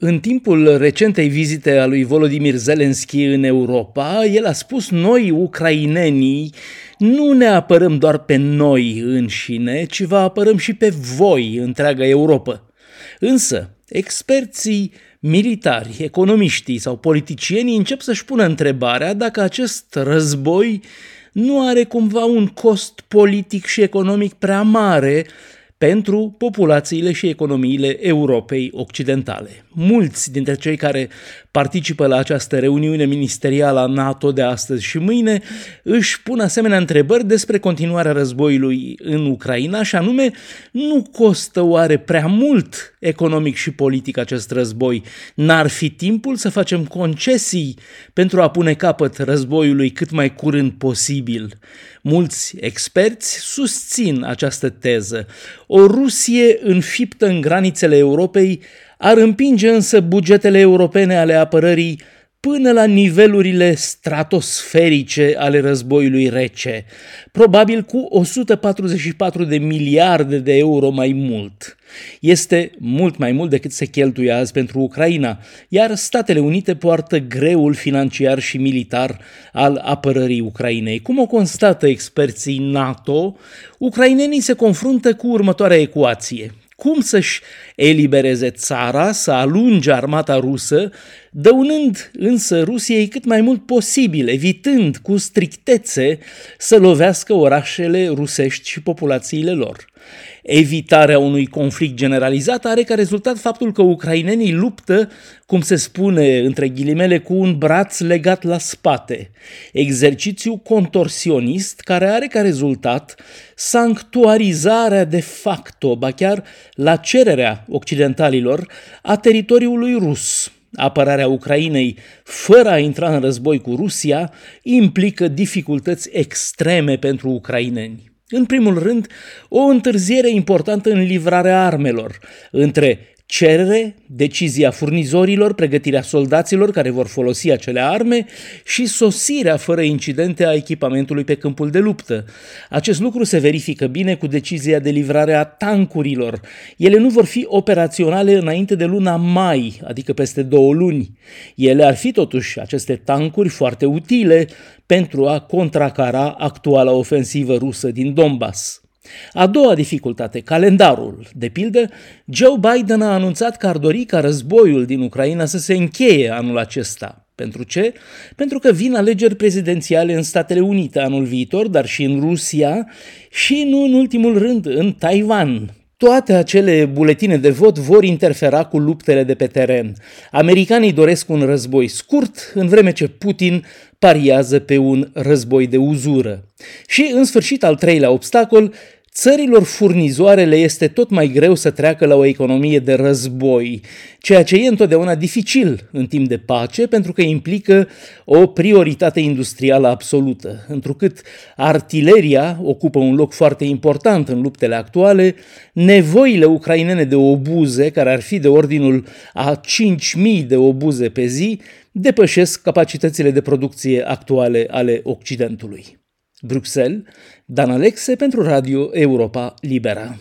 În timpul recentei vizite a lui Volodymyr Zelensky în Europa, el a spus noi, ucrainenii, nu ne apărăm doar pe noi înșine, ci vă apărăm și pe voi, întreaga Europa. Însă, experții militari, economiștii sau politicienii încep să-și pună întrebarea dacă acest război nu are cumva un cost politic și economic prea mare pentru populațiile și economiile Europei Occidentale. Mulți dintre cei care participă la această reuniune ministerială a NATO de astăzi și mâine își pun asemenea întrebări despre continuarea războiului în Ucraina și anume nu costă oare prea mult economic și politic acest război? N-ar fi timpul să facem concesii pentru a pune capăt războiului cât mai curând posibil? Mulți experți susțin această teză. O Rusie înfiptă în granițele Europei ar împinge însă bugetele europene ale apărării până la nivelurile stratosferice ale războiului rece, probabil cu 144 de miliarde de euro mai mult. Este mult mai mult decât se cheltuie azi pentru Ucraina, iar Statele Unite poartă greul financiar și militar al apărării Ucrainei. Cum o constată experții NATO, ucrainenii se confruntă cu următoarea ecuație cum să-și elibereze țara, să alunge armata rusă, dăunând însă Rusiei cât mai mult posibil, evitând cu strictețe să lovească orașele rusești și populațiile lor. Evitarea unui conflict generalizat are ca rezultat faptul că ucrainenii luptă, cum se spune între ghilimele, cu un braț legat la spate. Exercițiu contorsionist care are ca rezultat sanctuarizarea de facto, ba chiar la cererea occidentalilor, a teritoriului rus. Apărarea Ucrainei fără a intra în război cu Rusia implică dificultăți extreme pentru ucraineni. În primul rând, o întârziere importantă în livrarea armelor între cerere, decizia furnizorilor, pregătirea soldaților care vor folosi acele arme și sosirea fără incidente a echipamentului pe câmpul de luptă. Acest lucru se verifică bine cu decizia de livrare a tancurilor. Ele nu vor fi operaționale înainte de luna mai, adică peste două luni. Ele ar fi totuși aceste tancuri foarte utile pentru a contracara actuala ofensivă rusă din Donbass. A doua dificultate, calendarul. De pildă, Joe Biden a anunțat că ar dori ca războiul din Ucraina să se încheie anul acesta. Pentru ce? Pentru că vin alegeri prezidențiale în Statele Unite anul viitor, dar și în Rusia și, nu în ultimul rând, în Taiwan. Toate acele buletine de vot vor interfera cu luptele de pe teren. Americanii doresc un război scurt, în vreme ce Putin pariază pe un război de uzură. Și, în sfârșit, al treilea obstacol, Țărilor furnizoare le este tot mai greu să treacă la o economie de război, ceea ce e întotdeauna dificil în timp de pace pentru că implică o prioritate industrială absolută. Întrucât artileria ocupă un loc foarte important în luptele actuale, nevoile ucrainene de obuze, care ar fi de ordinul a 5.000 de obuze pe zi, depășesc capacitățile de producție actuale ale Occidentului. Bruxelles, Dan Alexe pentru Radio Europa Libera.